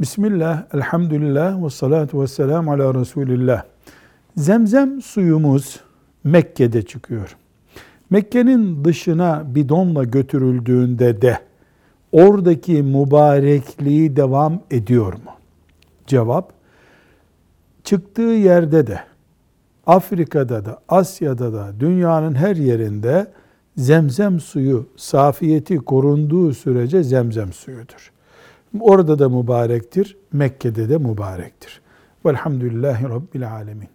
Bismillah, elhamdülillah ve salatu ve selamu ala Resulillah. Zemzem suyumuz Mekke'de çıkıyor. Mekke'nin dışına bidonla götürüldüğünde de oradaki mübarekliği devam ediyor mu? Cevap, çıktığı yerde de, Afrika'da da, Asya'da da, dünyanın her yerinde zemzem suyu safiyeti korunduğu sürece zemzem suyudur. Orada da mübarektir, Mekke'de de mübarektir. Velhamdülillahi Rabbil Alemin.